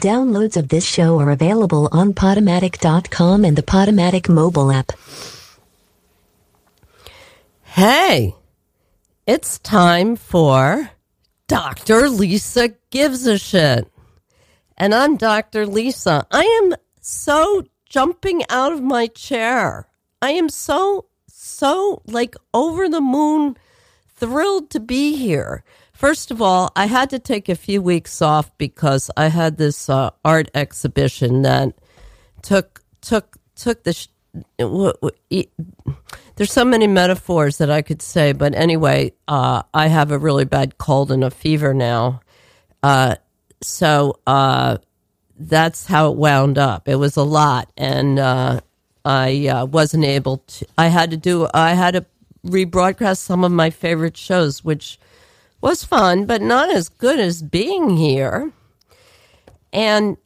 Downloads of this show are available on Podomatic.com and the Podomatic mobile app. Hey, it's time for Dr. Lisa Gives a Shit. And I'm Dr. Lisa. I am so jumping out of my chair. I am so, so like over the moon thrilled to be here. First of all, I had to take a few weeks off because I had this uh, art exhibition that took took took the. Sh- there's so many metaphors that I could say, but anyway, uh, I have a really bad cold and a fever now, uh, so uh, that's how it wound up. It was a lot, and uh, I uh, wasn't able to. I had to do. I had to rebroadcast some of my favorite shows, which was fun, but not as good as being here. And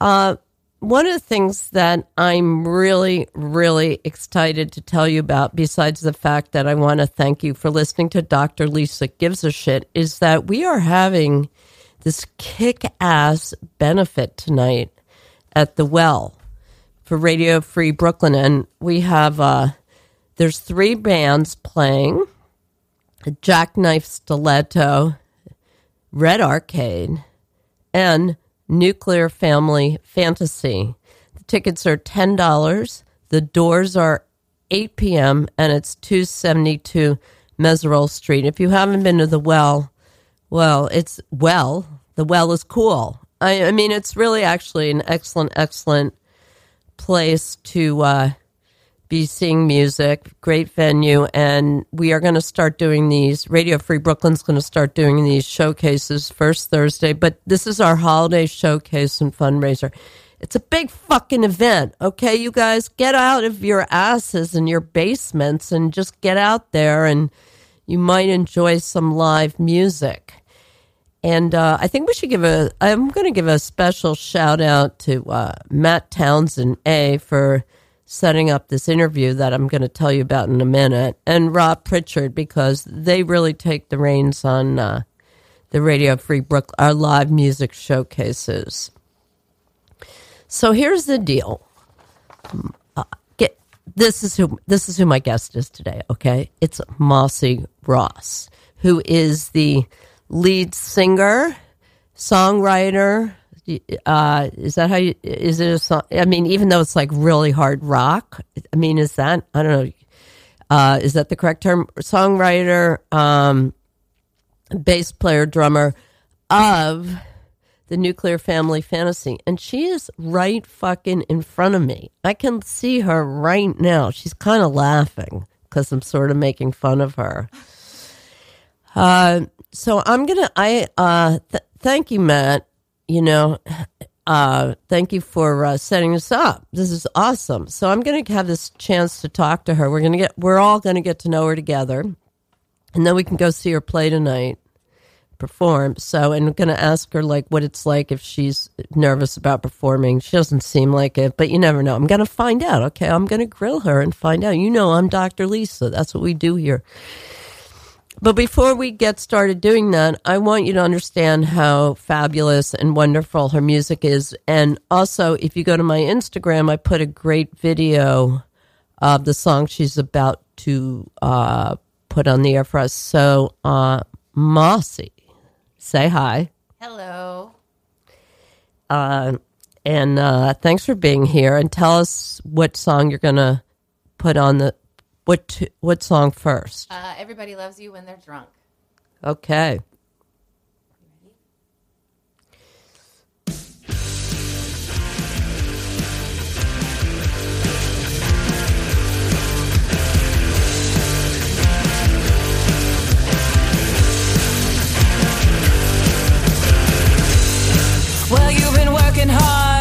uh, one of the things that I'm really, really excited to tell you about, besides the fact that I want to thank you for listening to Dr. Lisa Gives a Shit, is that we are having this kick ass benefit tonight at the Well for Radio Free Brooklyn. And we have, uh, there's three bands playing Jackknife Stiletto, Red Arcade, and Nuclear Family Fantasy. The tickets are $10. The doors are 8 p.m. and it's 272 Meserole Street. If you haven't been to the well, well, it's well, the well is cool. I, I mean, it's really actually an excellent, excellent place to uh, be seeing music, great venue, and we are going to start doing these. Radio Free Brooklyn's going to start doing these showcases first Thursday, but this is our holiday showcase and fundraiser. It's a big fucking event, okay? You guys get out of your asses and your basements and just get out there, and you might enjoy some live music. And uh, I think we should give a. I'm going to give a special shout out to uh, Matt Townsend A for setting up this interview that I'm going to tell you about in a minute, and Rob Pritchard because they really take the reins on uh, the Radio Free Brooklyn, our live music showcases. So here's the deal. Uh, get this is who this is who my guest is today. Okay, it's Mossy Ross, who is the lead singer, songwriter, uh, is that how you, is it a song? I mean, even though it's like really hard rock, I mean, is that, I don't know, uh, is that the correct term? Songwriter, um, bass player, drummer of the Nuclear Family Fantasy. And she is right fucking in front of me. I can see her right now. She's kind of laughing because I'm sort of making fun of her. Uh, so I'm gonna. I uh, th- thank you, Matt you know, uh, thank you for uh, setting this up. This is awesome. So I'm going to have this chance to talk to her. We're going to get, we're all going to get to know her together, and then we can go see her play tonight, perform. So, and I'm going to ask her like what it's like if she's nervous about performing. She doesn't seem like it, but you never know. I'm going to find out. Okay, I'm going to grill her and find out. You know, I'm Dr. Lisa. That's what we do here. But before we get started doing that, I want you to understand how fabulous and wonderful her music is. And also, if you go to my Instagram, I put a great video of the song she's about to uh, put on the air for us. So, uh, Mossy, say hi. Hello. Uh, and uh, thanks for being here. And tell us what song you're going to put on the what what song first? Uh, Everybody loves you when they're drunk. Okay. Well, you've been working hard,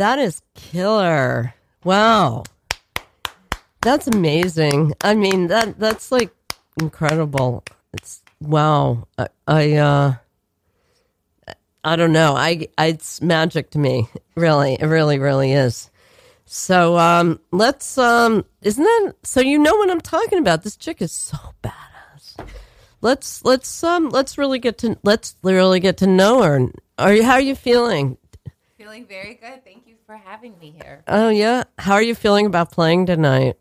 that is killer. Wow, that's amazing. I mean that that's like incredible. It's wow. I, I uh, I don't know. I, I it's magic to me. Really, it really, really is. So um, let's um, isn't that so? You know what I'm talking about. This chick is so badass. Let's let's um let's really get to let's really get to know her. Are you how are you feeling? Feeling very good. Thank you for having me here. Oh yeah. How are you feeling about playing tonight?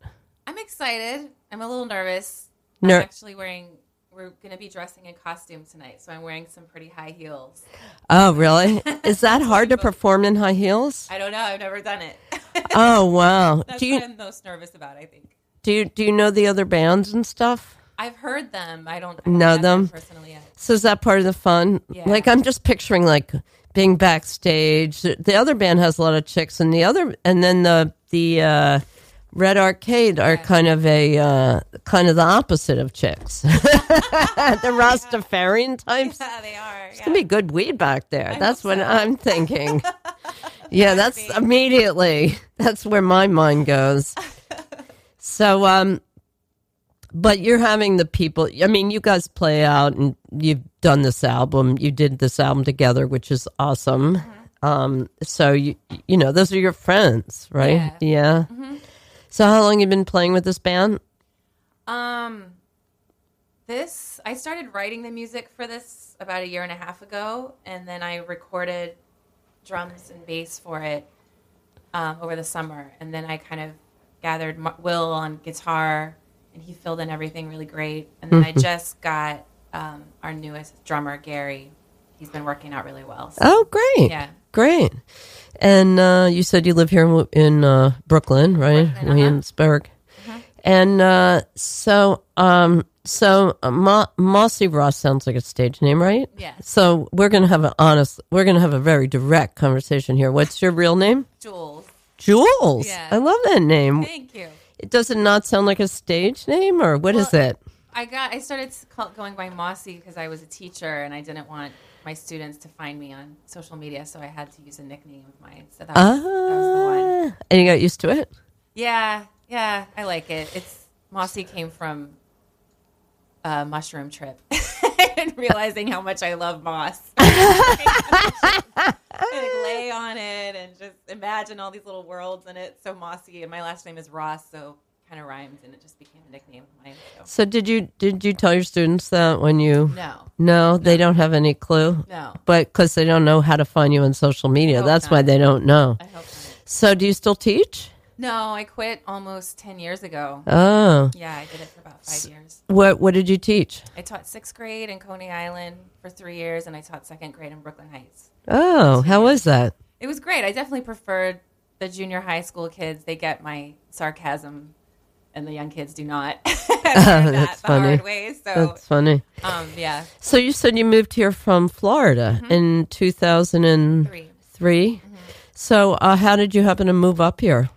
I'm excited. I'm a little nervous. Ner- I'm actually wearing. We're going to be dressing in costume tonight, so I'm wearing some pretty high heels. Oh really? Is that hard to perform in high heels? I don't know. I've never done it. Oh wow. That's Do what I'm most nervous about. I think do you do you know the other bands and stuff? I've heard them. I don't I Know them? personally yet. So is that part of the fun? Yeah. Like I'm just picturing like being backstage. The other band has a lot of chicks, and the other, and then the the uh, Red Arcade are kind of a uh, kind of the opposite of chicks. the Rastafarian types. Yeah, they are. It's gonna be good weed back there. that's what so. I'm thinking. yeah, that's immediately. That's where my mind goes. So, um, but you're having the people. I mean, you guys play out, and you've done this album. You did this album together, which is awesome. Mm-hmm. Um, so you you know those are your friends, right? Yeah. Mm-hmm. So how long you been playing with this band? Um, this I started writing the music for this about a year and a half ago, and then I recorded drums and bass for it um, over the summer, and then I kind of gathered Will on guitar, and he filled in everything really great, and then I just got um, our newest drummer Gary. He's been working out really well. So, Oh, great. Yeah. Great. And uh, you said you live here in, in uh, Brooklyn, right? Brooklyn, uh-huh. Williamsburg. And uh, so, um, so uh, Mo- Mossy Ross sounds like a stage name, right? Yeah. So we're gonna have an honest, we're gonna have a very direct conversation here. What's your real name? Jules, Jules. Yeah. I love that name. thank you. It does it not sound like a stage name, or what is Well, it? I got I started going by Mossy because I was a teacher and I didn't want my students to find me on social media, so I had to use a nickname of mine. So that was, that was the one. Ah, and you got used to it. Yeah, yeah, I like it. It's Mossy came from a mushroom trip and realizing how much I love moss. and lay on it and just imagine all these little worlds in it. So mossy, and my last name is Ross, so kind of rhymes, and it just became a nickname of mine. So. So did you did you tell your students that when you? No, No, they don't have any clue. no, But because they don't know how to find you on social media, that's why they don't know. I hope. So do you still teach? No, I quit almost ten years ago. Oh, Yeah, I did it for about five years. what what did you teach? I taught sixth grade in Coney Island for three years, and I taught second grade in Brooklyn Heights. Oh, how was that? It was great. I definitely preferred the junior high school kids. They get my sarcasm, and the young kids do not. Learned That's that funny. way. So, That's funny. um, yeah, So you said you moved here from Florida in two thousand and three. three. So uh, how did you happen to move up here?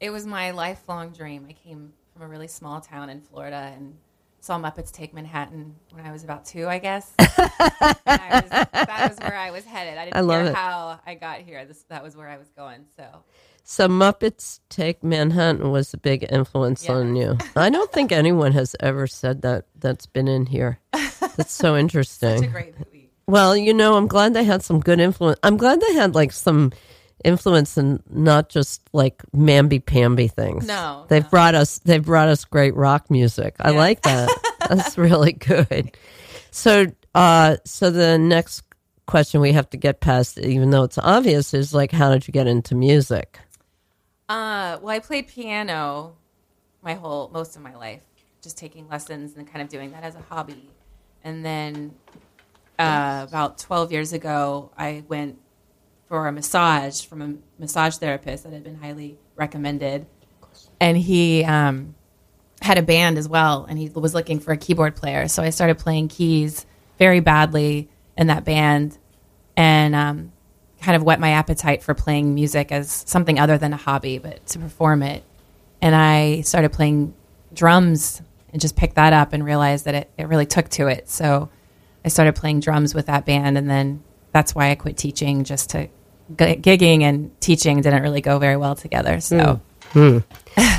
It was my lifelong dream. I came from a really small town in Florida and saw Muppets Take Manhattan when I was about two, I guess. And I was, that was where I was headed. I didn't I love care it. how I got here. This, that was where I was going. So So Muppets Take Manhattan was a big influence Yeah. on you. I don't think anyone has ever said that that's been in here. That's so interesting. it's a great movie. Well, you know, I'm glad they had some good influence. I'm glad they had like some influence and not just like mamby pamby things. No, they've no. brought us. They've brought us great rock music. I Yeah. like that. That's really good. So, uh, so the next question we have to get past, even though it's obvious, is like, how did you get into music? Uh, well, I played piano my whole most of my life, just taking lessons and kind of doing that as a hobby. And then uh, about 12 years ago, I went for a massage from a massage therapist that had been highly recommended, and he um, had a band as well, and he was looking for a keyboard player. So I started playing keys very badly in that band, and um, kind of whet my appetite for playing music as something other than a hobby, but to perform it. And I started playing drums and just picked that up and realized that it, it really took to it. So I started playing drums with that band, and then that's why I quit teaching. Just to g- gigging and teaching didn't really go very well together. So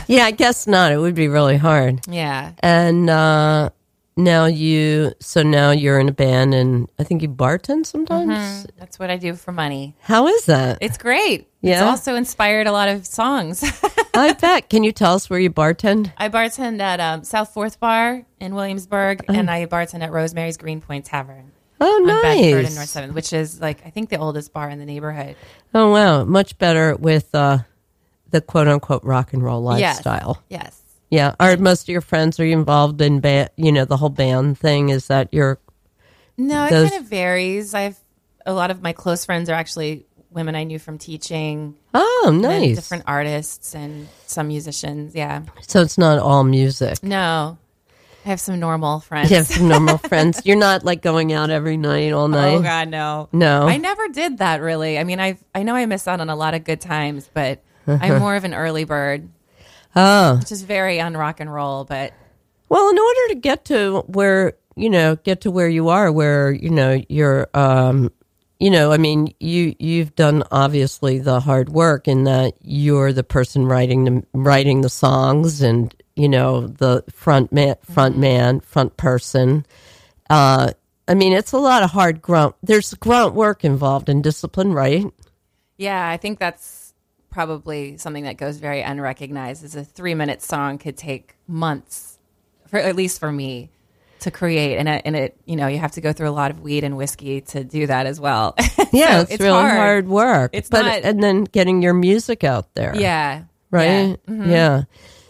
Yeah, I guess not. It would be really hard. yeah, And uh, now you, so now you're in a band, and I think you bartend sometimes. that's what I do for money. How is that? It's great. Yeah. It's also inspired a lot of songs. I bet. Can you tell us where you bartend? I bartend at um, South Fourth Bar in Williamsburg, and I bartend at Rosemary's Greenpoint Tavern Oh, on Bedford and nice. North Seventh, which is like I think the oldest bar in the neighborhood. Oh, wow. Much better with uh, the quote unquote rock and roll Yes. lifestyle. Yes. Yeah. Are most of your friends, are you involved in band, you know, the whole band thing? Is that your, No, it kind of varies. I've a lot of my close friends are actually women I knew from teaching, oh, nice. different artists and some musicians. Yeah. So it's not all music. No, I have some normal friends. You have some normal friends. You're not like going out every night, all night. Oh God, no. No. I never did that really. I mean, I I know I miss out on a lot of good times, but I'm more of an early bird, Oh, which is very un rock and roll. But Well, in order to get to where you know, get to where you are, where you know you're, um, you know, I mean, you you've done obviously the hard work in that you're the person writing the writing the songs, and you know the front man, front mm-hmm. man, front person. Uh, I mean, it's a lot of hard grunt. There's grunt work involved in discipline, right? yeah, I think that's probably something that goes very unrecognized. Is a three minute song could take months, for at least for me. To create and it, and it, you know, you have to go through a lot of weed and whiskey to do that as well. Yeah, So it's, really hard. work. It's but not- and then getting your music out there. Yeah, right? Yeah. Mm-hmm. Yeah.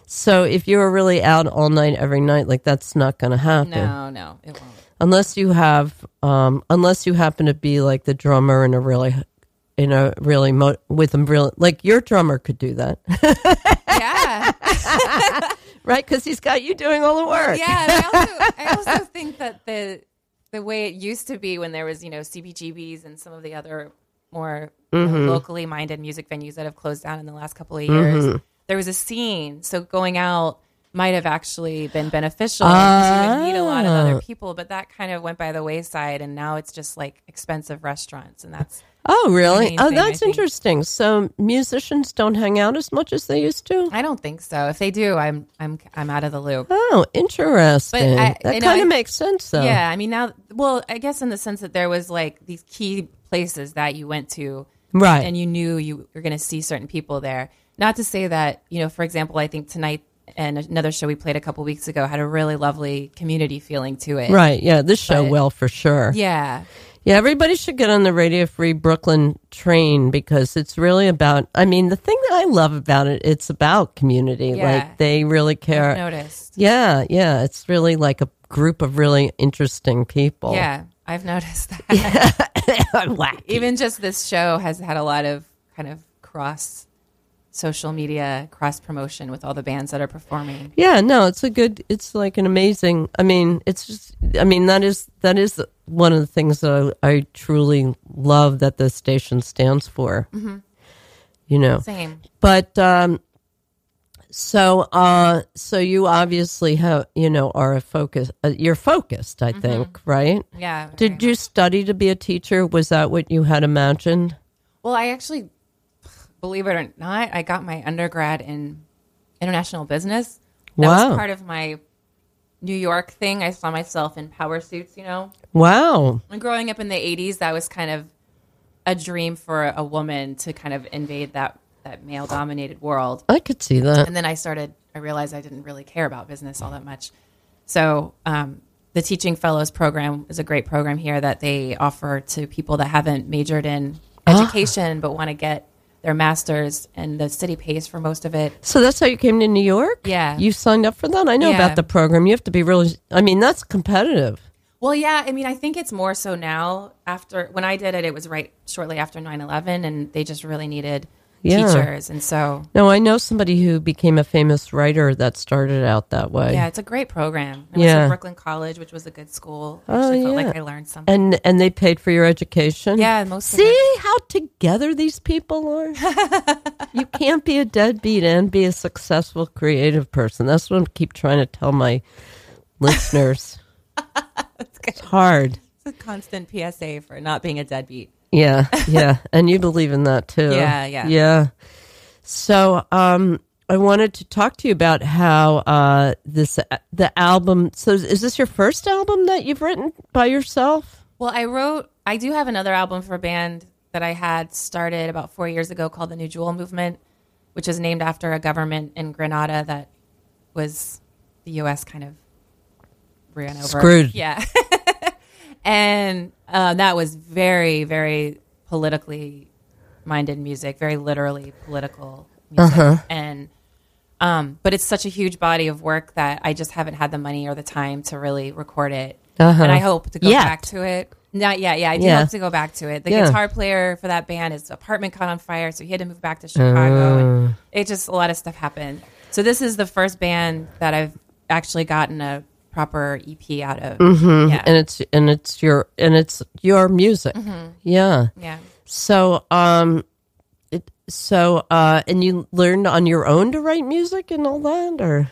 So if you were really out all night every night, like that's not going to happen No, no, it won't. unless you have, um, unless you happen to be like the drummer in a really, in a really mo- with a real like your drummer could do that, Yeah, right? Because he's got you doing all the work. yeah. I also, I also think that the the way it used to be when there was, you know, CBGBs and some of the other more you know, locally minded music venues that have closed down in the last couple of years, there was a scene. So going out might have actually been beneficial because you would meet a lot of Ah. other people, but that kind of went by the wayside, and now it's just like expensive restaurants, and that's Oh, really? Oh, thing, that's interesting. So musicians don't hang out as much as they used to. I don't think so. If they do, I'm I'm I'm out of the loop. Oh, interesting. I- that kind of makes sense, though. Yeah, I mean now, well, I guess in the sense that there was like these key places that you went to, Right. and you knew you were going to see certain people there. Not to say that you know, for example, I think tonight and another show we played a couple weeks ago had a really lovely community feeling to it. Right. Yeah. This show But- will for sure. Yeah. Yeah, everybody should get on the Radio Free Brooklyn train because it's really about. I mean, the thing that I love about it, it's about community. Yeah. Like they really care. I've noticed. Yeah, yeah, it's really like a group of really interesting people. Yeah, I've noticed that. Wacky. Even just this show has had a lot of kind of cross social media cross promotion with all the bands that are performing. Yeah, no, it's a good. It's like an amazing. I mean, it's just. I mean, that is that is one of the things that I, I truly love that the station stands for. Mm-hmm. You know, Same. but um, so uh, so you obviously have you know are a focus. Uh, you're focused, I think, right? Yeah. Did Mm-hmm. you study to be a teacher? Was that what you had imagined? Well, I actually, believe it or not, I got my undergrad in international business. That Wow. was part of my New York thing. I saw myself in power suits, you know. Wow. And growing up in the 80s, that was kind of a dream for a woman to kind of invade that, that male dominated world. I could see that. And then I started, I realized I didn't really care about business all that much. So, um, the Teaching Fellows program is a great program here that they offer to people that haven't majored in education but want to get their master's, and the city pays for most of it. So that's how you came to New York? Yeah. You signed up for that? I know Yeah. about the program. You have to be really, I mean, that's competitive. Well, yeah, I mean, I think it's more so now. After when I did it, it was right shortly after 9 11, and they just really needed Yeah. teachers. And so, No, I know somebody who became a famous writer that started out that way. yeah, it's a great program. I Yeah. Brooklyn College, which was a good school. I Oh, felt yeah. like I learned something. And and they paid for your education? Yeah, most See how together these people are? you can't be a deadbeat and be a successful creative person. That's what I keep trying to tell my listeners. it's hard. It's a constant PSA for not being a deadbeat. Yeah, yeah. and you believe in that too. Yeah, yeah. Yeah. So, um, I wanted to talk to you about how uh, this the album. So, is this your first album that you've written by yourself? Well, I wrote, I do have another album for a band that I had started about four years ago called the New Jewel Movement, which is named after a government in Grenada that was the U.S. kind of ran over. Screwed. Yeah. and uh, that was very, very politically minded music, very literally political music. Uh-huh. And, um, but it's such a huge body of work that I just haven't had the money or the time to really record it. Uh-huh. And I hope to go Yet. back to it. Not yet. Yeah, I do Yeah. hope to go back to it. The Yeah. guitar player for that band, his apartment caught on fire, so he had to move back to Chicago. Uh. and it just a lot of stuff happened. So this is the first band that I've actually gotten a proper EP out of. Mm-hmm. Yeah, And it's and it's your and it's your music. Mm-hmm. Yeah. yeah. So, um, it, so uh, and you learned on your own to write music and all that, or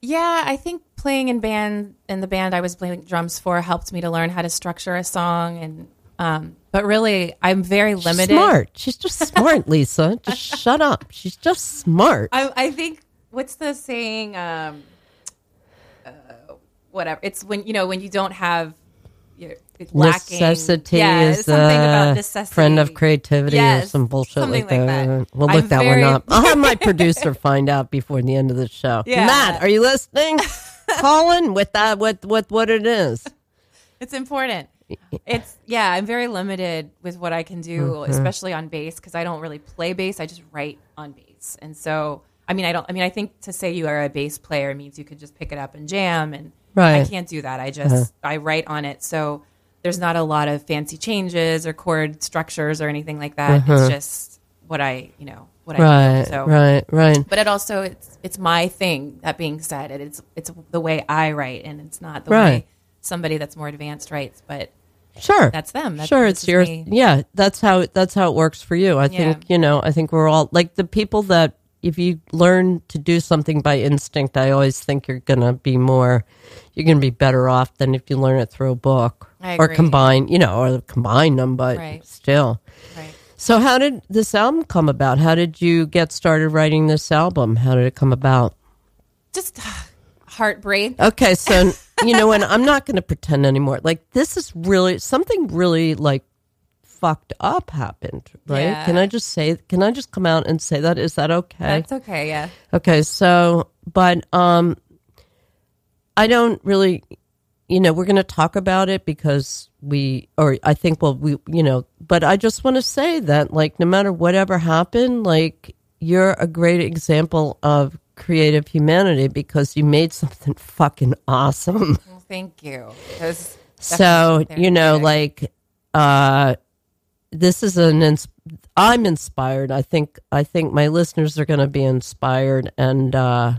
Yeah, I think playing in band in the band I was playing drums for helped me to learn how to structure a song and um but really I'm very limited. smart. She's just smart, Lisa. Just shut up. She's just smart. I I think what's the saying um uh, whatever. It's when you know when you don't have you're, lacking. Necessity yeah, is something about necessity. friend of creativity or Yes, some bullshit something like that. like that. We'll I'm look that very- one up. I'll have my producer find out before the end of the show. Yeah. Matt, are you listening? Colin, with that, what what what it is? It's important. It's yeah, I'm very limited with what I can do, Mm-hmm. especially on bass because I don't really play bass. I just write on bass, and so I mean, I don't. I mean, I think to say you are a bass player means you could just pick it up and jam, and Right. Uh-huh. I can't do that. I just I write on it, so there's not a lot of fancy changes or chord structures or anything like that. It's just what I you know what I Uh-huh. Right, do. So right, right. but it also it's it's my thing. That being said, it is it's the way I write, and it's not the Right. way somebody that's more advanced writes. But Sure, That's them. That's- sure, it's is yours. me. Yeah, that's how that's how it works for you. I Yeah. think you know. I think we're all like the people that if you learn to do something by instinct, I always think you're gonna be more, you're gonna be better off than if you learn it through a book or combine, you know, or combine them. But Right. still, Right. so how did this album come about? How did you get started writing this album? How did it come about? Just uh, heartbreak. Okay, so you know, and I'm not going to pretend anymore. Like this is really something really like fucked up happened, right? Yeah. Can I just say? Can I just come out and say that? Is that okay? That's okay. Yeah. Okay, so but um I don't really you know, we're going to talk about it because we or I think well we you know, but I just want to say that like no matter whatever happened, like you're a great example of creative humanity because you made something fucking awesome. Well, thank you. So, you know, like uh this is an ins- I'm inspired. I think I think my listeners are going to be inspired and uh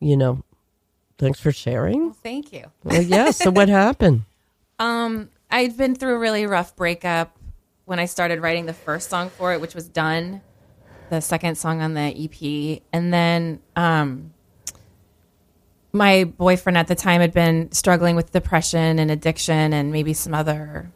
you know, thanks for sharing. thank you. Well, yeah, so what happened? Um, I'd been through a really rough breakup when I started writing the first song for it, which was done, the second song on the EP, and then um, my boyfriend at the time had been struggling with depression and addiction and maybe some other.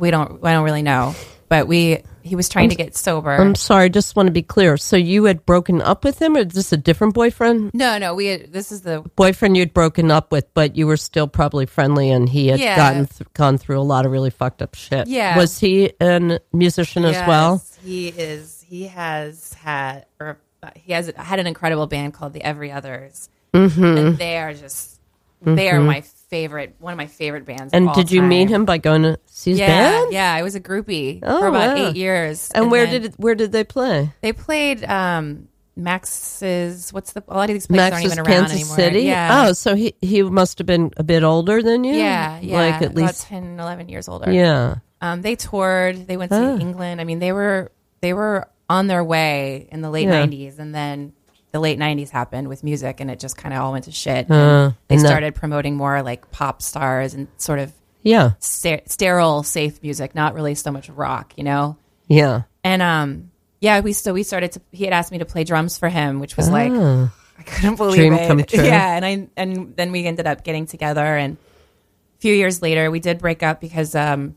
We don't. I don't really know, but we. He was trying to get sober. I'm sorry, just want to be clear. So you had broken up with him or is this a different boyfriend? no, no. We. Had, this is the Boyfriend you'd broken up with, but you were still probably friendly and he had Yeah. gotten th- gone through a lot of really fucked up shit. Yeah. Was he a musician as well? He is. He has had, or uh, he has had an incredible band called the Every Others, Mm-hmm. and they are just they are my favorite, one of my favorite bands. And did you meet him by going to see his Yeah, band? yeah. I was a groupie Oh, for about wow. eight years. And, where then did it, where did they play? they played? Um, Max's. What's the? A lot of these places Max's aren't even around Kansas anymore. City. Yeah. Oh, so he he must have been a bit older than you. yeah, yeah. Like at about least 10, 11 years older. yeah. Um, they toured. They went to Oh. England. I mean, they were they were on their way in the late Yeah. '90s, and then the late '90s happened with music, and it just kind of all went to shit. Uh, they that- started promoting more like pop stars and sort of Yeah. ster- sterile, safe music, not really so much rock, you know. Yeah. And um, yeah, we so we started to. He had asked me to play drums for him, which was like Ah. I couldn't believe Dream it. come true. Yeah, and I and then we ended up getting together, and a few years later, we did break up because um,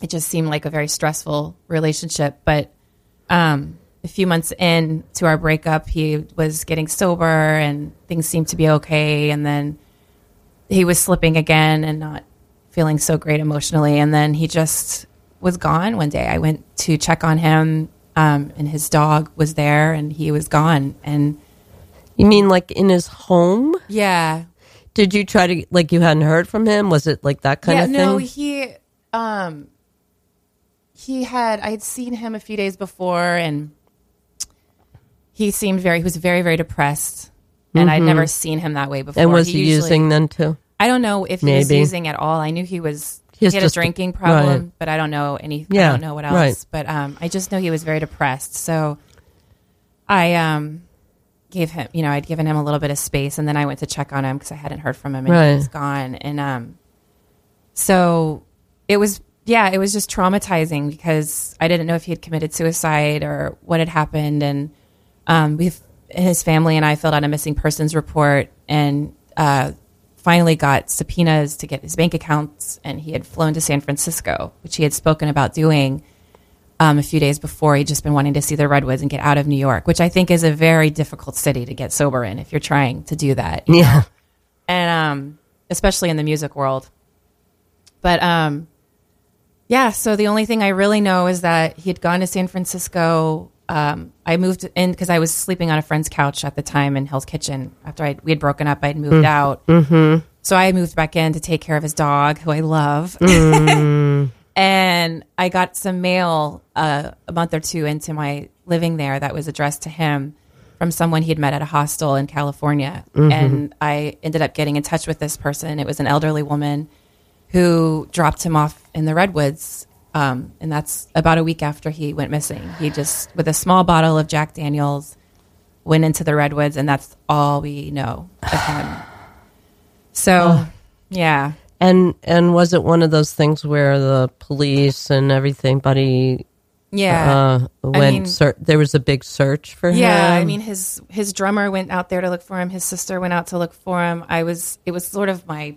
it just seemed like a very stressful relationship. But um, a few months in to our breakup, he was getting sober, and things seemed to be okay. And then he was slipping again and not feeling so great emotionally. And then he just was gone one day. I went to check on him, um, and his dog was there, and he was gone. And You mean like in his home? yeah, Did you try to like you hadn't heard from him? Was it like that kind yeah, of thing? no, he um he had I had seen him a few days before and he seemed very he was very very depressed and I'd never seen him that way before. Mm-hmm. and was he, usually- using then too? I don't know if he was Maybe. using at all. I knew he was He he, had just- a drinking problem, right. but I don't know any Yeah, I don't know what else. right. But um I just know he was very depressed. So I um gave him, you know, I'd given him a little bit of space and then I went to check on him because I hadn't heard from him and Right. he was gone. And um so it was yeah, it was just traumatizing because I didn't know if he had committed suicide or what had happened and um we've his family and I filled out a missing persons report and uh finally got subpoenas to get his bank accounts and he had flown to San Francisco, which he had spoken about doing um, a few days before. He'd just been wanting to see the redwoods and get out of New York, which I think is a very difficult city to get sober in if you're trying to do that. Yeah. know? and um, especially in the music world. But um, yeah, so the only thing I really know is that he had gone to San Francisco. Um, I moved in because I was sleeping on a friend's couch at the time in Hell's Kitchen. After I we had broken up, I'd moved out. Mm-hmm. So I moved back in to take care of his dog, who I love. and I got some mail uh, a month or two into my living there that was addressed to him from someone he'd met at a hostel in California. And I ended up getting in touch with this person. It was an elderly woman who dropped him off in the redwoods. Um, and that's about a week after he went missing. He just, with a small bottle of Jack Daniels, went into the redwoods, and that's all we know of him. So, yeah. And and was it one of those things where the police and everything, buddy? Yeah. Uh, when mean- ser- there was a big search for him. Yeah, I mean his his drummer went out there to look for him. His sister went out to look for him. I was it was sort of my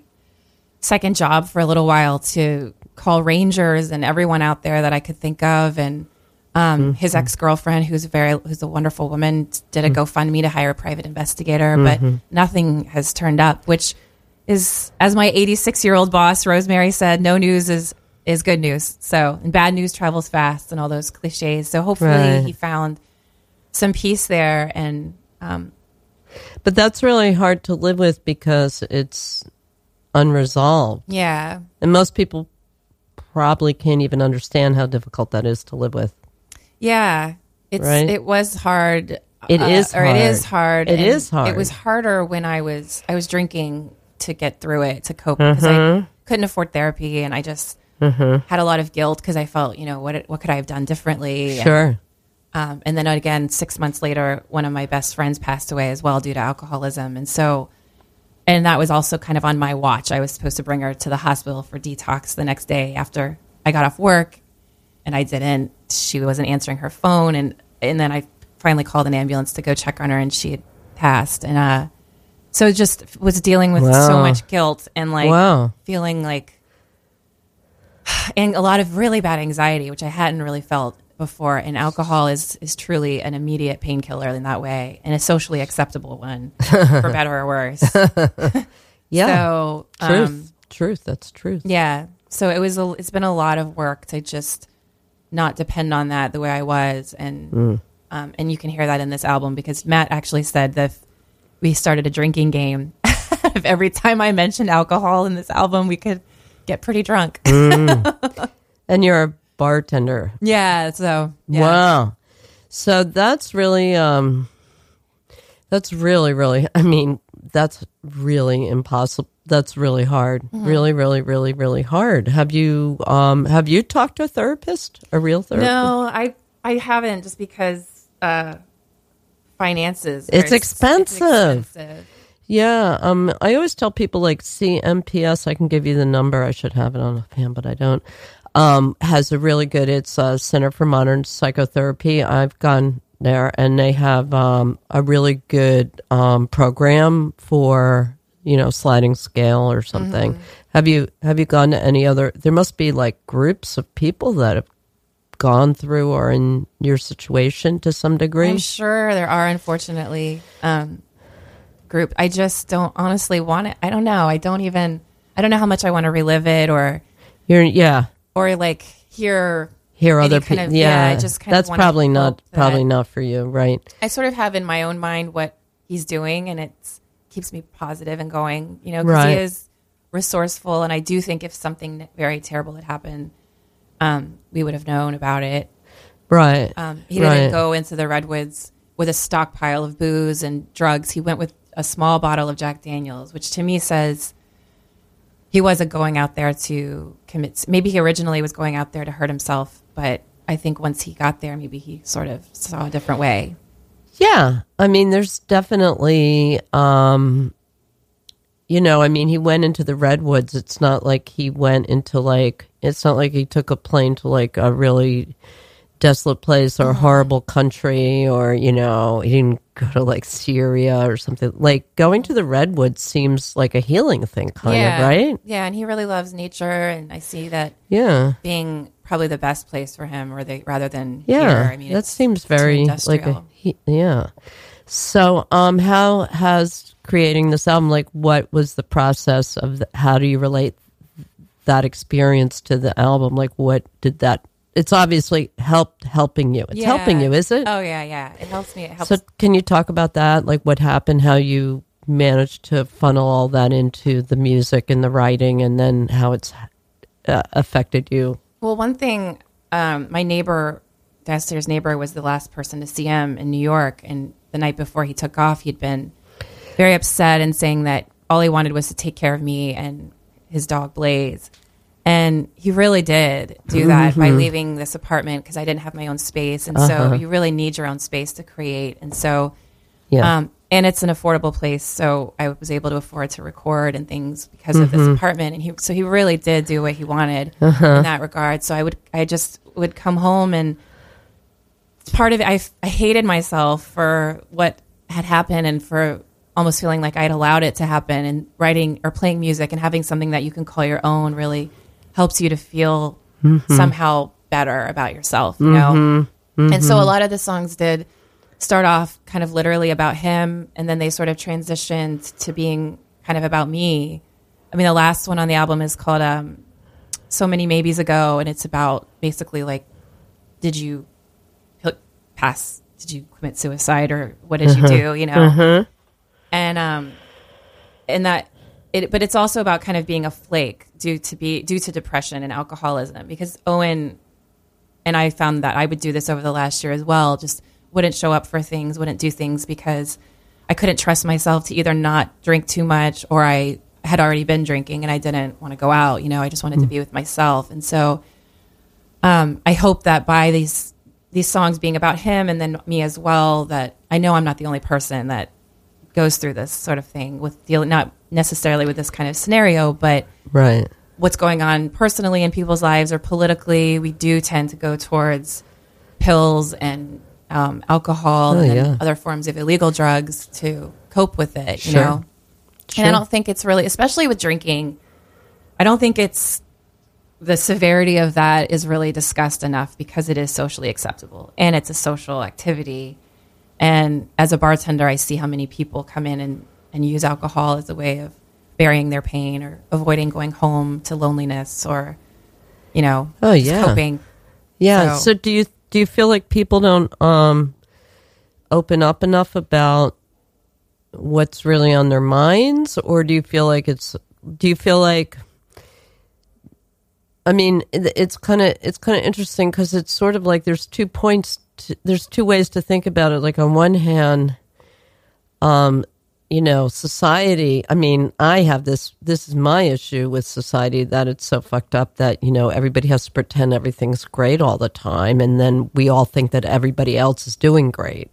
second job for a little while to call rangers and everyone out there that I could think of and um, his ex girlfriend, who's a very who's a wonderful woman, did a GoFundMe to hire a private investigator, but nothing has turned up. Which is, as my 86 year old boss Rosemary said, no news is is good news. So, and bad news travels fast, and all those cliches. So, hopefully, Right. he found some peace there, and um, but that's really hard to live with because it's unresolved, yeah, and most people probably can't even understand how difficult that is to live with. yeah. It's Right? it was hard. It uh, is or it is hard. hard. It and is hard. It was harder when I was I was drinking to get through it to cope because I couldn't afford therapy and I just had a lot of guilt because I felt you know what what could I have done differently? And, Sure. um, and then again, six months later, one of my best friends passed away as well due to alcoholism, and so. And that was also kind of on my watch. I was supposed to bring her to the hospital for detox the next day after I got off work, and I didn't. She wasn't answering her phone, and and then I finally called an ambulance to go check on her, and she had passed. And uh, so just was dealing with so much guilt and like Wow. feeling like and a lot of really bad anxiety, which I hadn't really felt before. And alcohol is is truly an immediate painkiller in that way, and a socially acceptable one, for better or worse. Yeah. So, truth. um, truth. That's truth. yeah. So it was. A, it's been a lot of work to just not depend on that the way I was, and um, and you can hear that in this album because Matt actually said that we started a drinking game. if every time I mentioned alcohol in this album, we could get pretty drunk. And you're a bartender. yeah. So yeah. Wow. So that's really um that's really really I mean that's really impossible. That's really hard. Mm-hmm. Really really really really hard. Have you um have you talked to a therapist? A real therapist? No, I I haven't just because uh, finances. It's expensive. expensive. Yeah, um, I always tell people like CMPS. I can give you the number. I should have it on hand, but I don't. Um, has a really good. It's a Center for Modern Psychotherapy. I've gone there, and they have um, a really good um, program for you know sliding scale or something. Have you have you gone to any other? There must be like groups of people that have gone through or in your situation to some degree. I'm sure there are, unfortunately, um, group. I just don't honestly want it. I don't know. I don't even. I don't know how much I want to relive it or You're yeah. Or like hear. hear other kind people. of- yeah, yeah, I just kind that's probably not that- probably not for you, right? I sort of have in my own mind what he's doing, and it keeps me positive and going. You know, because Right. he is resourceful, and I do think if something very terrible had happened, um, we would have known about it. Right. Um, he didn't go into the redwoods with a stockpile of booze and drugs. He went with a small bottle of Jack Daniels, which to me says he wasn't going out there to commit. Maybe he originally was going out there to hurt himself, but I think once he got there, maybe he sort of saw a different way. Yeah, I mean, there's definitely, um, you know, I mean, he went into the redwoods. It's not like he went into like, it's not like he took a plane to like a really desolate place or horrible country, or you know, he didn't go to like Syria or something. Like going to the redwoods seems like a healing thing, kind yeah, of, right? Yeah, and he really loves nature, and I see that Yeah. being probably the best place for him, or they rather than Yeah, here. I mean, that seems very like a he, yeah. So, um, how has creating this album like what was the process of the, how do you relate that experience to the album? Like, what did that? It's obviously helped helping you. It's Yeah. helping you, is it? Oh yeah, yeah. It helps me. It helps so, can you talk about that? Like, what happened? How you managed to funnel all that into the music and the writing, and then how it's uh, affected you? Well, one thing, um, my neighbor, downstairs neighbor, was the last person to see him in New York, and the night before he took off, he'd been very upset and saying that all he wanted was to take care of me and his dog Blaze, and he really did do that by mm-hmm. leaving this apartment because I didn't have my own space, and so uh-huh. you really need your own space to create, and so. Yeah. Um, and it's an affordable place, so I was able to afford to record and things because of this mm-hmm. apartment. And he, so he really did do what he wanted uh-huh. in that regard. So I would, I just would come home and part of it. I, I hated myself for what had happened and for almost feeling like I'd allowed it to happen. And writing or playing music and having something that you can call your own really helps you to feel mm-hmm. somehow better about yourself, you know? Mm-hmm. And so a mm-hmm. lot of the songs did start off kind of literally about him and then they sort of transitioned to being kind of about me. I mean, the last one on the album is called um, So Many Maybes Ago, and it's about basically like, did you pass? Did you commit suicide or what did you uh-huh. do? You know? Uh-huh. And, um, and that, it, but it's also about kind of being a flake due to be due to depression and alcoholism because Owen and I found that I would do this over the last year as well. Just wouldn't show up for things, wouldn't do things because I couldn't trust myself to either not drink too much or I had already been drinking and I didn't want to go out. You know, I just wanted to be with myself. And so um, I hope that by these these songs being about him and then me as well, that I know I'm not the only person that goes through this sort of thing with dealing not necessarily with this kind of scenario, but Right. what's going on personally in people's lives or politically, we do tend to go towards pills and um, alcohol Oh, and yeah. other forms of illegal drugs to cope with it. You Sure. know, and I don't think it's really, especially with drinking, I don't think it's the severity of that is really discussed enough because it is socially acceptable and it's a social activity. And as a bartender, I see how many people come in and, and use alcohol as a way of burying their pain or avoiding going home to loneliness or, you know, Oh, yeah. coping. Yeah. So- So, do you do you feel like people don't um open up enough about what's really on their minds, or do you feel like it's? Do you feel like? I mean, it's kind of it's kind of interesting because it's sort of like there's two points. To, there's two ways to think about it. Like on one hand, um, you know, society. I mean, I have this. This is my issue with society that it's so fucked up that you know everybody has to pretend everything's great all the time, and then we all think that everybody else is doing great.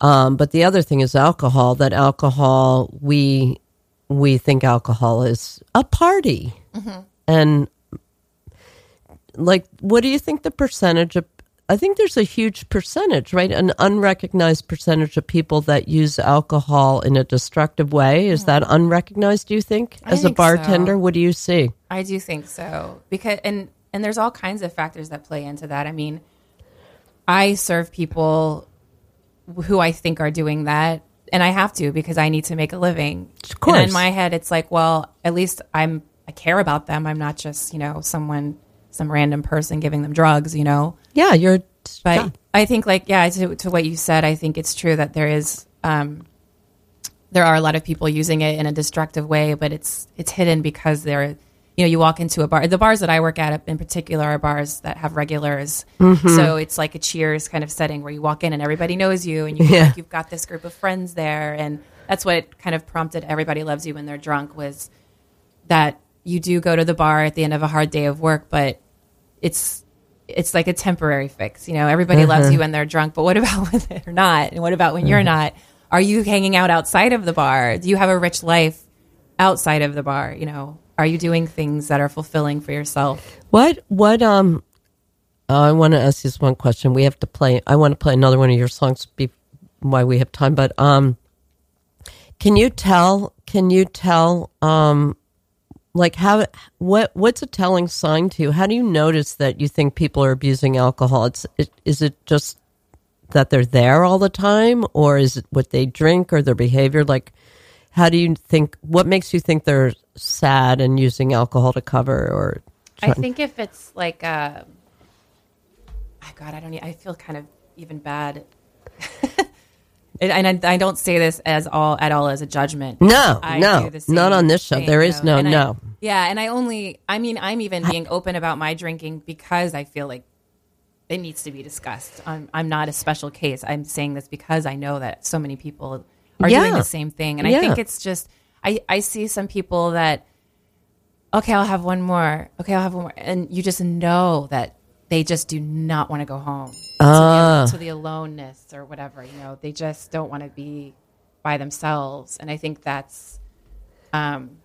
Um, but the other thing is alcohol. That alcohol, we we think alcohol is a party, and like, what do you think the percentage of? I think there's a huge percentage, right? An unrecognized percentage of people that use alcohol in a destructive way. Is that hmm. unrecognized? Do you think, as a think so. bartender, what do you see? I do think so because and and there's all kinds of factors that play into that. I mean, I serve people who I think are doing that, and I have to because I need to make a living. Of course. And in my head, it's like, well, at least I'm I care about them. I'm not just you know someone some random person giving them drugs. You know, Yeah, you're. but yeah. I think, like, yeah, to, to what you said, I think it's true that there is, um, there are a lot of people using it in a destructive way, but it's it's hidden because they're, you know, you walk into a bar. The bars that I work at, in particular, are bars that have regulars. Mm-hmm. So it's like a Cheers kind of setting where you walk in and everybody knows you, and you Yeah. like you've got this group of friends there, and that's what kind of prompted "Everybody Loves You" when they're drunk was that you do go to the bar at the end of a hard day of work, but it's it's like a temporary fix. You know, everybody loves you when they're drunk, but what about when they're not? And what about when you're not? Are you hanging out outside of the bar? Do you have a rich life outside of the bar? You know, are you doing things that are fulfilling for yourself? What what um uh, I want to ask you this one question. We have to play I want to play another one of your songs be, while we have time, but um can you tell can you tell um like how what what's a telling sign to you? How do you notice that you think people are abusing alcohol? It's it, is it just that they're there all the time or is it what they drink or their behavior like how do you think what makes you think they're sad and using alcohol to cover or I think if it's like, uh, oh God, I don't. I feel kind of even bad. and I, I don't say this as all at all as a judgment. No, I no, do the same not on this show. thing, There is no- And I- no. yeah, and I only. I mean, I'm even being open about my drinking because I feel like it needs to be discussed. I'm I'm not a special case. I'm saying this because I know that so many people are doing the same thing, and I think it's just I I see some people that okay, I'll have one more. Okay, I'll have one more. And you just know that they just do not want to go home Ah. to, the, to the aloneness or whatever. You know, they just don't want to be by themselves. And I think that's, um,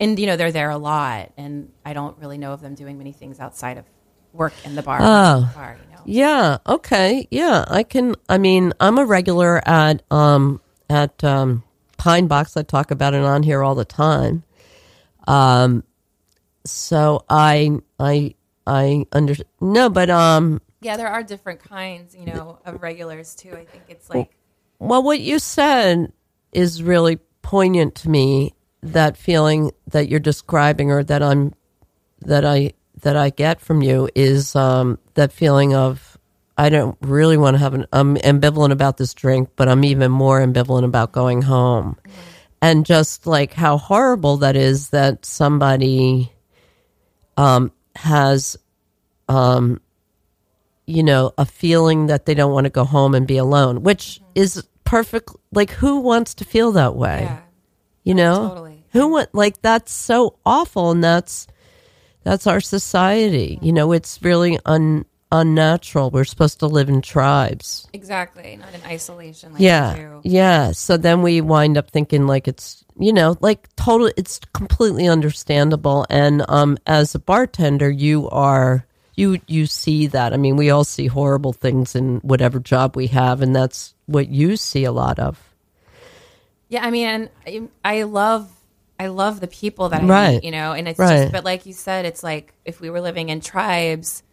and you know, they're there a lot, and I don't really know of them doing many things outside of work in the bar. Oh. bar you know. Yeah. Okay. Yeah. I can. I mean, I'm a regular at um at um Pine Box. I talk about it on here all the time. Um. So I I I under no, but um. Yeah, there are different kinds, you know, of regulars too. I think it's like Well, what you said is really poignant to me. That feeling that you're describing, or that I'm, that I that I get from you, is um, that feeling of I don't really want to have an. I'm ambivalent about this drink, but I'm even more ambivalent about going home, and just like how horrible that is that somebody um, has um, you know, a feeling that they don't want to go home and be alone, which is perfect. Like, who wants to feel that way? yeah. You know, Totally. who want like that's so awful, and that's that's our society. You know, it's really un unnatural. We're supposed to live in tribes. Exactly, not in isolation like yeah, yeah. So then we wind up thinking like it's you know like total. It's completely understandable. And um, as a bartender, you are you you see that. I mean, we all see horrible things in whatever job we have, and that's what you see a lot of. Yeah, I mean, I, I love, I love the people that I Right. meet, you know, and it's Right. just, but like you said, it's like if we were living in tribes,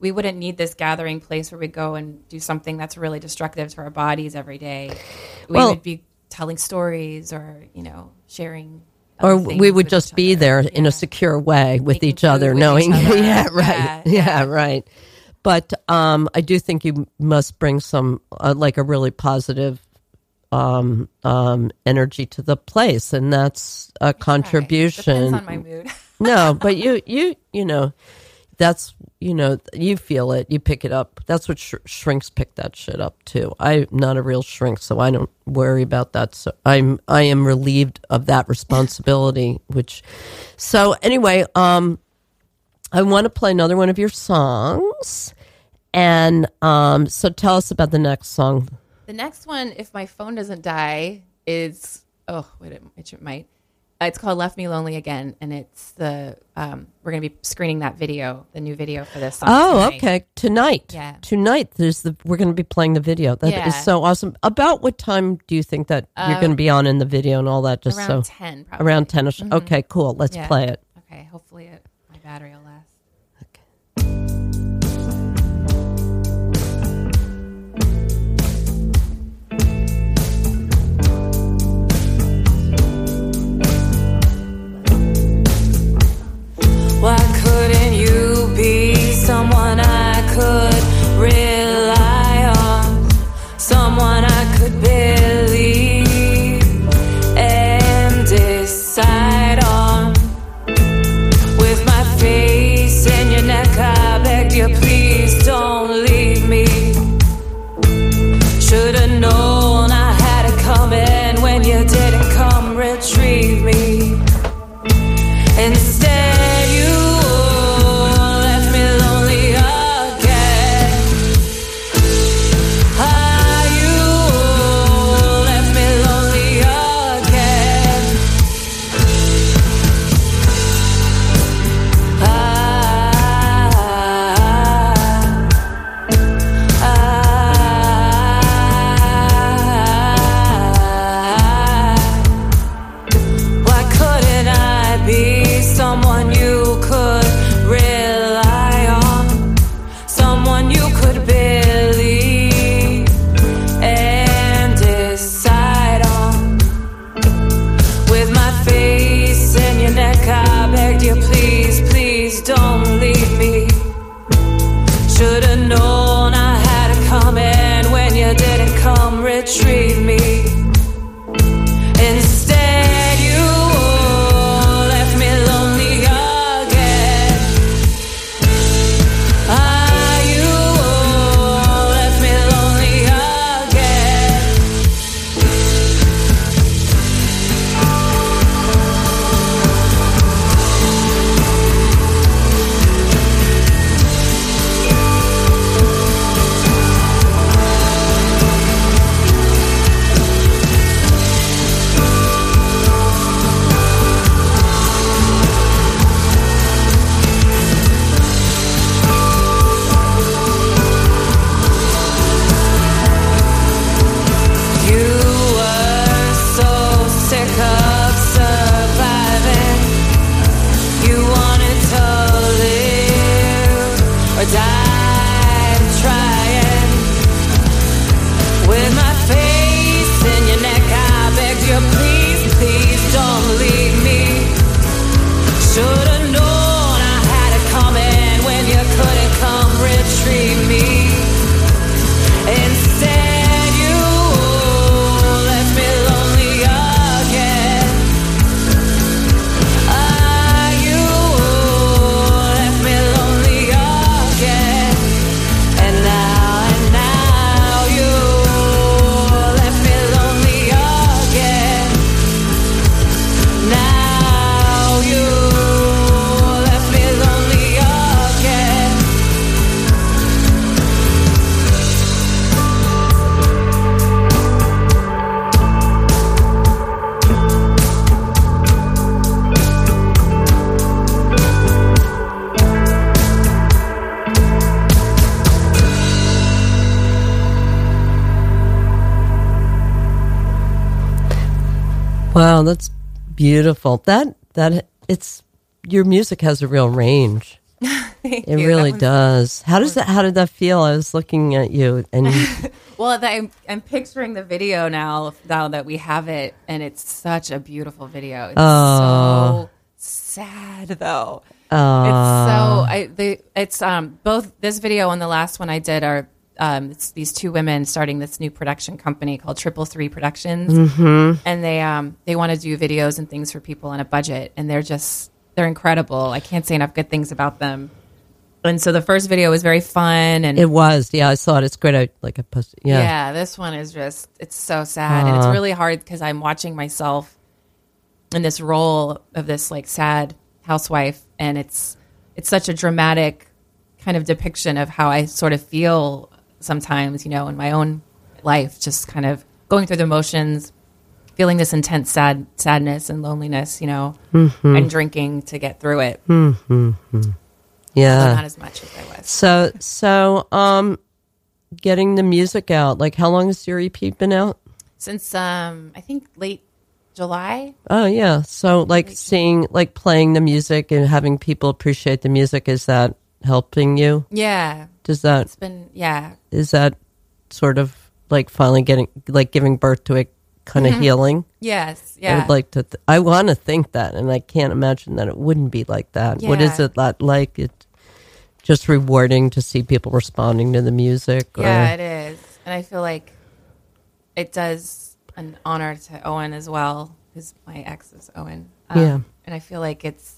we wouldn't need this gathering place where we go and do something that's really destructive to our bodies every day. We Well- would be telling stories or you know sharing, Or we would just be other. there in a secure way with Making each other, with knowing, each other. yeah, right, Yeah, yeah, yeah. right. But um, I do think you must bring some, uh, like, a really positive um, um, energy to the place, and that's a Right. contribution. Depends on my mood. no, but you, you, you know, that's you know, you feel it, you pick it up. That's what sh- shrinks pick that shit up too. I'm not a real shrink, so I don't worry about that. So I'm, I am relieved of that responsibility. Which, so anyway, um, I want to play another one of your songs, and um, so tell us about the next song. The next one, if my phone doesn't die, is oh wait, it, it might. It's called "Left Me Lonely Again," and it's the um, we're gonna be screening that video, the new video for this song. Oh, tonight. okay. Tonight. Yeah. Tonight, there's the we're going to be playing the video. That is Yeah. so awesome. About what time do you think that you're going to be on in the video and all that? Just Around so ten, probably. Mm-hmm. around 10 Okay, cool. Let's Yeah. play it. Okay, hopefully it, my battery will last. Beautiful. That that it's your music has a real range. It you. really does. How does that? How did that feel? I was looking at you, and Well, I'm, I'm picturing the video now. Now that we have it, and it's such a beautiful video. It's Oh. so sad, though. uh, it's so I the it's um both this video and the last one I did are um it's these two women starting this new production company called Triple Three Productions, mm-hmm. and they um they want to do videos and things for people on a budget, and they're just they're incredible. I can't say enough good things about them. And so the first video was very fun, and it was. Yeah, I saw it. It's great. I like I posted. yeah. Yeah, this one is just it's so sad and it's really hard because I'm watching myself in this role of this like sad housewife and it's it's such a dramatic kind of depiction of how I sort of feel sometimes, you know, in my own life, just kind of going through the motions, feeling this intense sad sadness and loneliness, you know, and drinking to get through it. But yeah. not as much as I was. So so um, getting the music out. Like, how long has your EP been out? Since um I think late July. Oh yeah. So like seeing like playing the music and having people appreciate the music is that helping you? Yeah. Does that It's been yeah, is that sort of like finally getting like giving birth to a kind of healing? Yes, Yeah. I yeah. would like to. Th- I want to think that, and I can't imagine that it wouldn't be like that. What is Yeah. it that like? It just rewarding to see people responding to the music. Or, yeah, it is, and I feel like it does an honor to Owen as well, because my ex is Owen. Um, Yeah. and I feel like it's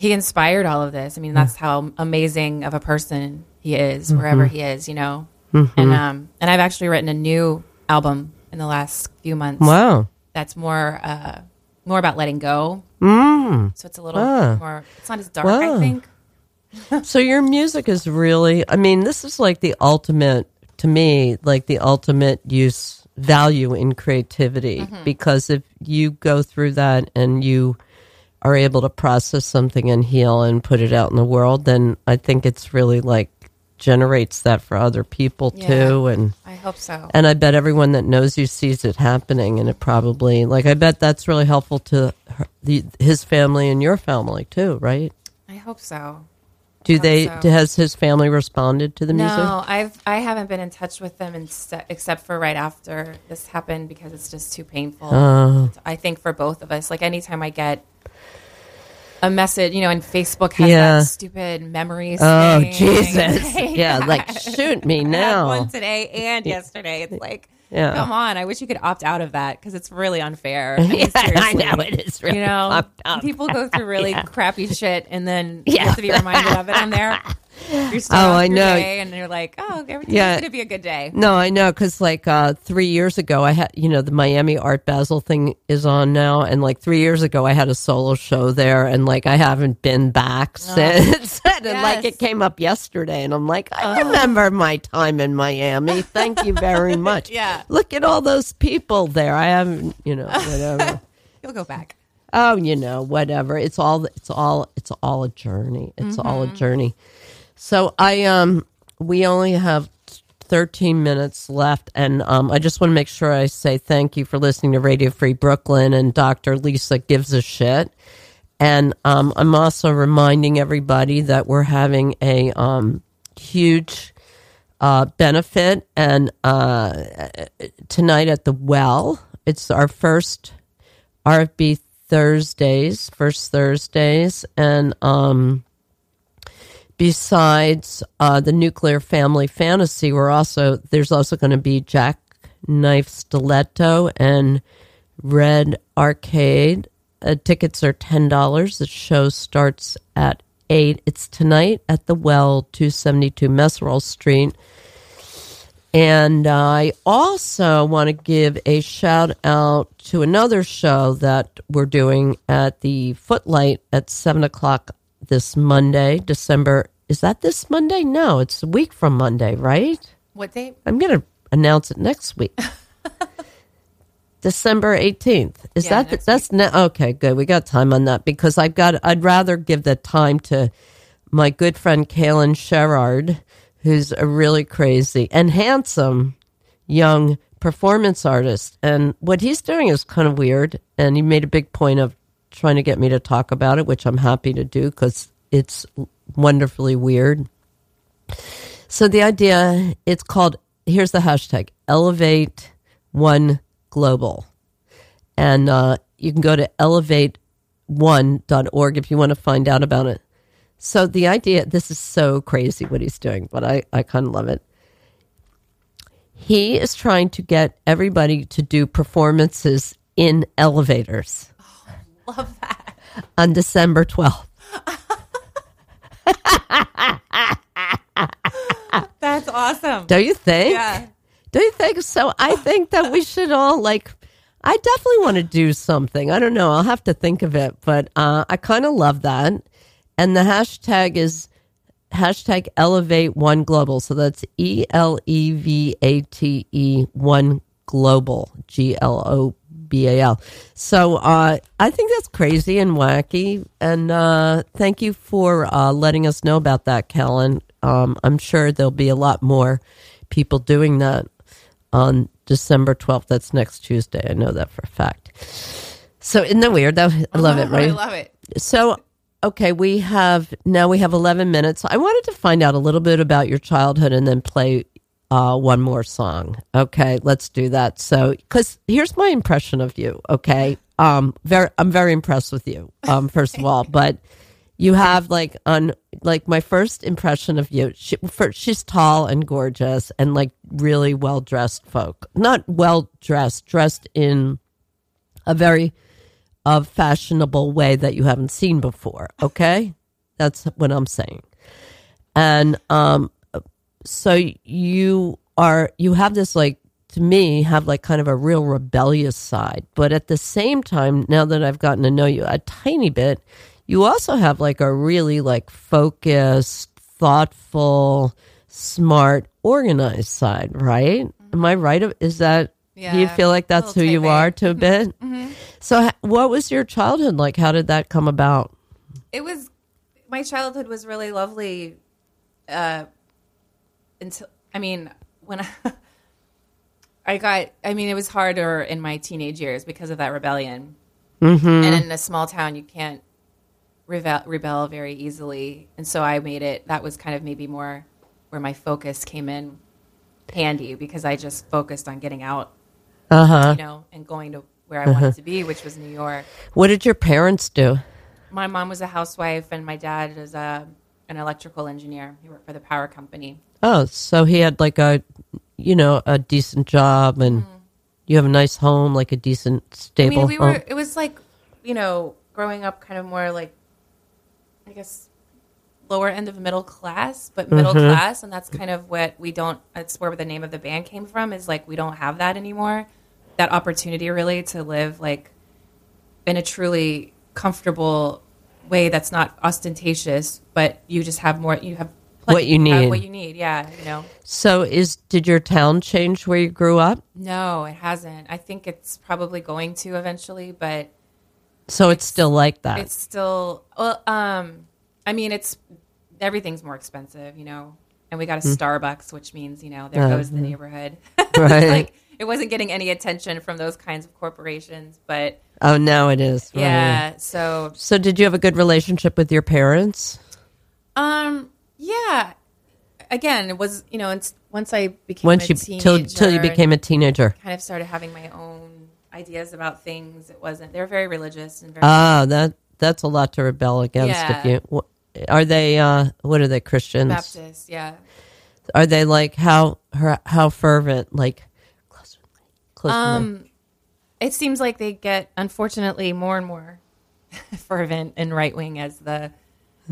he inspired all of this. I mean, that's how amazing of a person he is, wherever Mm-hmm. he is, you know. And um, and I've actually written a new album in the last few months. Wow. That's more uh, more about letting go. Mm. So it's a little Ah. more. It's not as dark, I think. So your music is really. I mean, this is like the ultimate to me, like the ultimate use value in creativity Mm-hmm. because if you go through that and you are able to process something and heal and put it out in the world, then I think it's really like generates that for other people Yeah. too and I hope so. and I bet everyone that knows you sees it happening and it probably like I bet that's really helpful to her, the, his family and your family too, right? I hope so. Do hope they so. has his family responded to the music? No, I've I haven't been in touch with them inste- except for right after this happened because it's just too painful. Oh. I think for both of us, like anytime I get a message, you know, and Facebook has Yeah. that stupid memories. Oh thing. Jesus! Yeah, like shoot me now. one today and yesterday. It's like, Yeah. come on! I wish you could opt out of that because it's really unfair. I, mean, Yeah, I know it is really you know, people go through really crappy shit, and then Yeah. you have to be reminded of it on there. You're Oh, I know. day, and you're like, oh, everything's Yeah. gonna be a good day. No, I know because like uh, three years ago, I had you know the Miami Art Basel thing is on now, and like three years ago, I had a solo show there, and like I haven't been back since. and like it came up yesterday, and I'm like, I remember my time in Miami. Thank you very much. Yeah. look at all those people there. I haven't, you know, whatever. You'll go back. Oh, you know, whatever. It's all it's all it's all a journey. It's all a journey. So I um we only have 13 minutes left and um I just want to make sure I say thank you for listening to Radio Free Brooklyn and Dr. Lisa gives a shit. And um I'm also reminding everybody that we're having a um huge uh, benefit and uh, tonight at the well it's our first RFB Thursdays, first Thursdays, and um, besides uh, the nuclear family fantasy, we're also there's also going to be Jack Knife Stiletto and Red Arcade. Uh, tickets are ten dollars. The show starts at eight. It's tonight at the Well, two seventy two Meserole Street. And I also want to give a shout out to another show that we're doing at the Footlight at seven o'clock this Monday, December. Is that this Monday? No, it's a week from Monday, right? What date? I'm going to announce it next week. December 18th. Is Yeah, that that's ne- okay, good. We got time on that because I've got I'd rather give the time to my good friend Kaylin Sherrard, who's a really crazy and handsome young performance artist, and what he's doing is kind of weird. And he made a big point of trying to get me to talk about it, which I'm happy to do because it's wonderfully weird. So the idea, it's called. Here's the hashtag: Elevate One Global, and uh, you can go to elevate1.org if you want to find out about it. So the idea, this is so crazy what he's doing, but I, I kind of love it. He is trying to get everybody to do performances in elevators Love that. on December 12th. That's awesome. Don't you think? Yeah. Don't you think? So I think that we should all like. I definitely want to do something. I don't know. I'll have to think of it, but uh, I kind of love that. And the hashtag is hashtag elevate one global. So that's E L E V A T E one global G L O B A L. So uh, I think that's crazy and wacky. And uh, thank you for uh, letting us know about that, Kellen. Um, I'm sure there'll be a lot more people doing that on December 12th. That's next Tuesday. I know that for a fact. So isn't that weird? That, I love it, right? I love it. So, okay, we have now we have 11 minutes. I wanted to find out a little bit about your childhood and then play uh, one more song. Okay, let's do that. So, because here's my impression of you. Okay, um, very, I'm very impressed with you. Um, first of all, but you have like on like my first impression of you. She, first, she's tall and gorgeous and like really well dressed folk. Not well dressed, dressed in a very uh, fashionable way that you haven't seen before. Okay, that's what I'm saying. And um, so you are you have this like to me have like kind of a real rebellious side, but at the same time, now that I've gotten to know you a tiny bit, you also have like a really like focused, thoughtful, smart, organized side, right? Am I right? Is that do you feel like that's who you are to a bit? So, what was your childhood like? How did that come about? It was my childhood was really lovely. Uh, until I mean, when I, I got, I mean, it was harder in my teenage years because of that rebellion. Mm-hmm. And in a small town, you can't rebel, rebel very easily. And so I made it. That was kind of maybe more where my focus came in handy because I just focused on getting out, Uh huh. you know, and going to where I wanted to be, which was New York. What did your parents do? My mom was a housewife, and my dad is a, an electrical engineer. He worked for the power company. Oh, so he had like a, you know, a decent job, and you have a nice home, like a decent, Mm-hmm. I mean, we home. were. It was like, you know, growing up, kind of more like, I guess, lower end of middle class, but middle Mm-hmm. class, and that's kind of what we don't. That's where the name of the band came from. Is like we don't have that anymore. That opportunity, really, to live like in a truly comfortable way that's not ostentatious, but you just have more. You have What you need. What you need, yeah. You know. So, is did your town change where you grew up? No, it hasn't. I think it's probably going to eventually, but So it's, still like that. it's still well um i mean it's everything's more expensive you know and we got a starbucks which means you know there Uh, goes the neighborhood Right. like it wasn't getting any attention from those kinds of corporations but oh, now it is. right. yeah so So, did you have a good relationship with your parents? um yeah again it was you know once i became Once a you till you became a teenager. kind of started having my own ideas about things it wasn't they're very religious and very Ah, that that's a lot to rebel against. Yeah. If you are they, uh, what are they Christians? baptist yeah Are they like how her how fervent? Like close, close. Um, it seems like they get, unfortunately, more and more fervent and right wing as the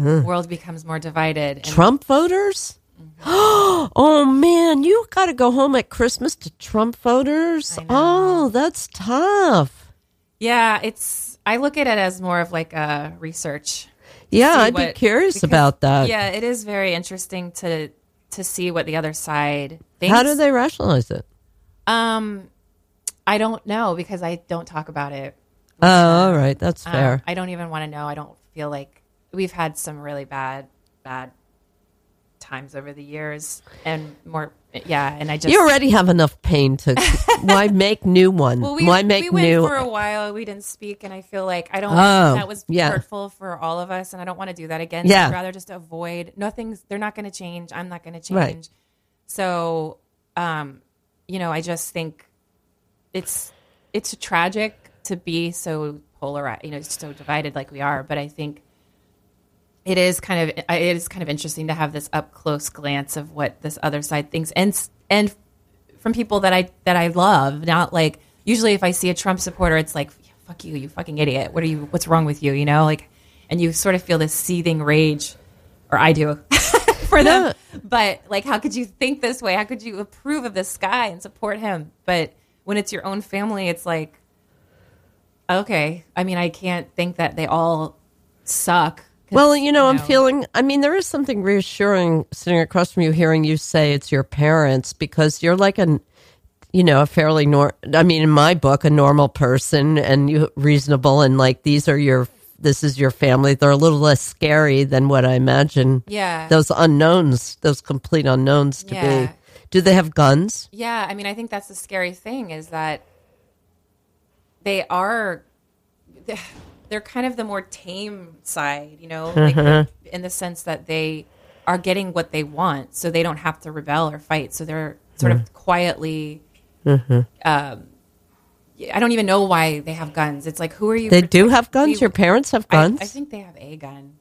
world becomes more divided. And Trump voters? Mm-hmm. oh man, you got to go home at Christmas to Trump voters. Oh, that's tough. yeah, it's. I look at it as more of like a research. Yeah, I'd be curious because- about that. Yeah, it is very interesting to to see what the other side thinks. How do they rationalize it? Um, I don't know because I don't talk about it. Oh, all right, that's Um, fair. I don't even want to know. I don't feel like we've had some really bad, bad times over the years, and more. Yeah, and I just You already have enough pain to. why make new one? Well, we, why make new? we went new? for a while. We didn't speak, and I feel like I don't. Oh, that was yeah. hurtful for all of us, and I don't want to do that again. Yeah. I'd rather just avoid. Nothing's. They're not going to change. I'm not going to change. Right. So, um, you know, I just think it's it's tragic to be so polarized. You know, so divided like we are. But I think it is kind of it is kind of interesting to have this up close glance of what this other side thinks, and and from people that I that I love. Not like usually if I see a Trump supporter, it's like fuck you, you fucking idiot. What are you? What's wrong with you? You know, like, and you sort of feel this seething rage, or I do. For them, but like, how could you think this way? How could you approve of this guy and support him? But when it's your own family, it's like, okay. I mean, I can't think that they all suck. Well, you know, I'm feeling. I mean, there is something reassuring sitting across from you, hearing you say it's your parents because you're like an, you know, a fairly nor. I mean, in my book, a normal person and you reasonable, and like these are your. This is your family. They're a little less scary than what I imagine. Yeah. Those unknowns, those complete unknowns to Yeah. be. Do they have guns? Yeah, I mean, I think that's the scary thing is that they are they're kind of the more tame side, you know, like mm-hmm. the- in the sense that they are getting what they want, so they don't have to rebel or fight. So they're sort of mm. quietly. Mm-hmm. Um, I don't even know why they have guns. It's like, who are you? They do have guns. We- Your parents have I, guns. I think they have a gun.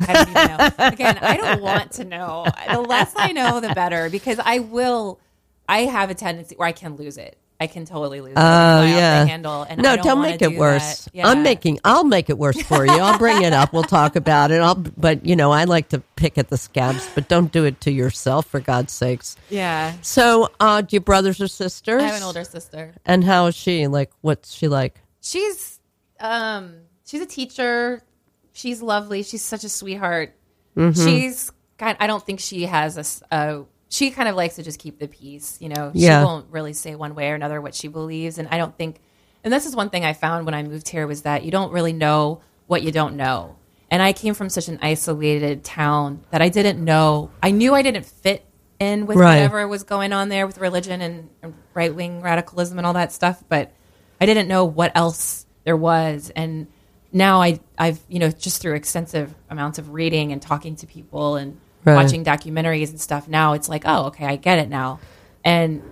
I don't even know. Again, I don't want to know. The less I know, the better, because I will. I have a tendency where I can lose it. I can totally lose it. Oh yeah. handle, and no, I don't, don't, make it do worse. Yeah. I'm making. I'll make it worse for you. I'll bring it up. We'll talk about it. I'll. But you know, I like to pick at the scabs, but don't do it to yourself, for God's sakes. Yeah, So, uh, do you brothers or sisters? I have an older sister. And how is she? Like, what's she like? She's um she's a teacher. She's lovely. She's such a sweetheart. Mm-hmm. She's kind. I don't think she has a, a- She kind of likes to just keep the peace. You know, Yeah. she won't really say one way or another what she believes, and I don't think. And this is one thing I found when I moved here was that you don't really know what you don't know. And I came from such an isolated town that I didn't know. I knew I didn't fit in with Right. whatever was going on there with religion and, and right wing radicalism and all that stuff, but I didn't know what else there was. And now I, I've, you know, just through extensive amounts of reading and talking to people and Right. watching documentaries and stuff, now it's like, oh, okay, I get it now. And,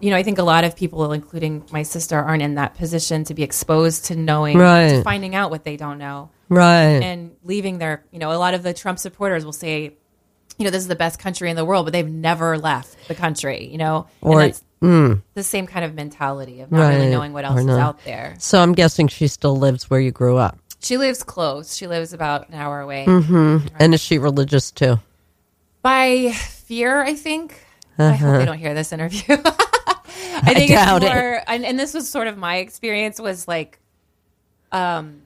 you know, I think a lot of people, including my sister, aren't in that position to be exposed to knowing, Right. to finding out what they don't know Right. and leaving their, you know, a lot of the Trump supporters will say, you know, this is the best country in the world, but they've never left the country, you know? Or- and that's the same kind of mentality of not really knowing what else is out there. so I'm guessing she still lives where you grew up. She lives close. She lives about an hour away. Mm-hmm. And is she religious too? By fear, I think. I hope they don't hear this interview. I think Uh-huh. doubt it's it. more, and, and this was sort of my experience was like, um,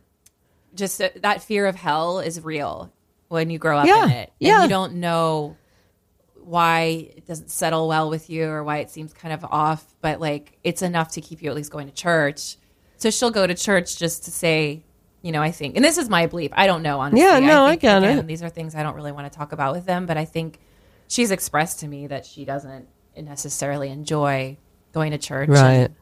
just that that fear of hell is real when you grow up Yeah, in it. And yeah. you don't know why it doesn't settle well with you or why it seems kind of off, but like it's enough to keep you at least going to church. So she'll go to church just to say, you know, I think, and this is my belief. I don't know, honestly. Yeah, no, I think, get again, it. These are things I don't really want to talk about with them, but I think she's expressed to me that she doesn't necessarily enjoy going to church. Right. And,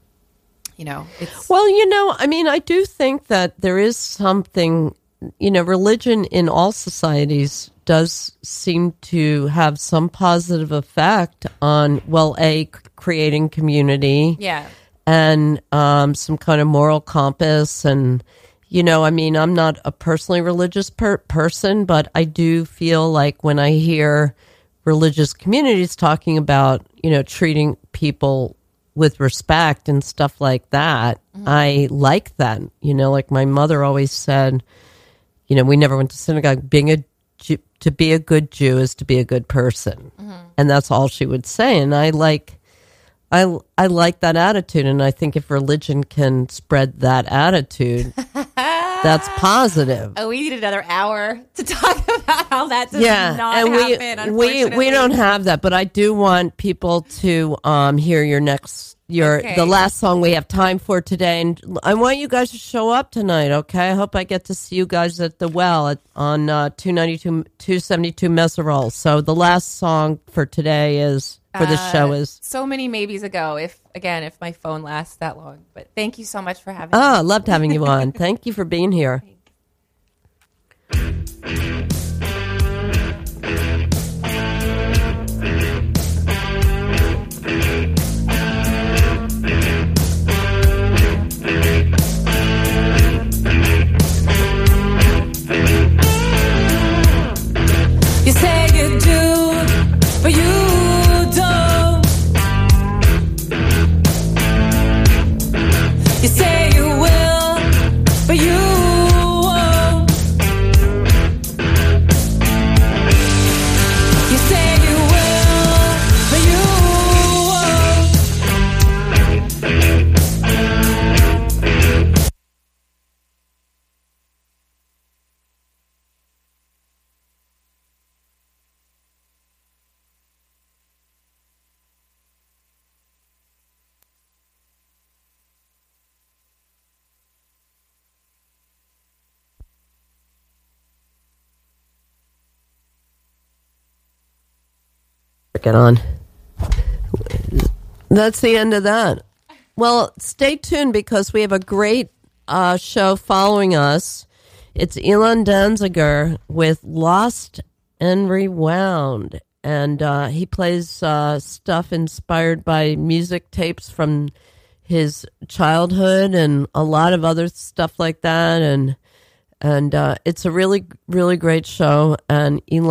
you know, it's Well, you know, I mean, I do think that there is something, you know, religion in all societies does seem to have some positive effect on, well, a creating community yeah, and um, some kind of moral compass. And, you know, I mean, I'm not a personally religious per- person, but I do feel like when I hear religious communities talking about, you know, treating people with respect and stuff like that, mm-hmm. I like that. You know, like my mother always said, you know, we never went to synagogue. Being a Jew, to be a good Jew is to be a good person, mm-hmm. and that's all she would say. And I like, I I like that attitude, and I think if religion can spread that attitude, that's positive. Oh, we need another hour to talk about how that does yeah, not and happen. we we we don't have that, but I do want people to um hear your next your Okay. the last song we have time for today, and I want you guys to show up tonight. Okay, I hope I get to see you guys at the well at, on uh, 292 272 Meserole. So the last song for today is for the Uh, show is so many maybes ago. If again, if my phone lasts that long. But thank you so much for having me. ah, I loved having you on. Thank you for being here. Get on. That's the end of that. Well, stay tuned because we have a great uh, show following us. It's Elon Danziger with Lost and Rewound. And uh, he plays uh, stuff inspired by music tapes from his childhood and a lot of other stuff like that. And and uh, it's a really, really great show. And Elon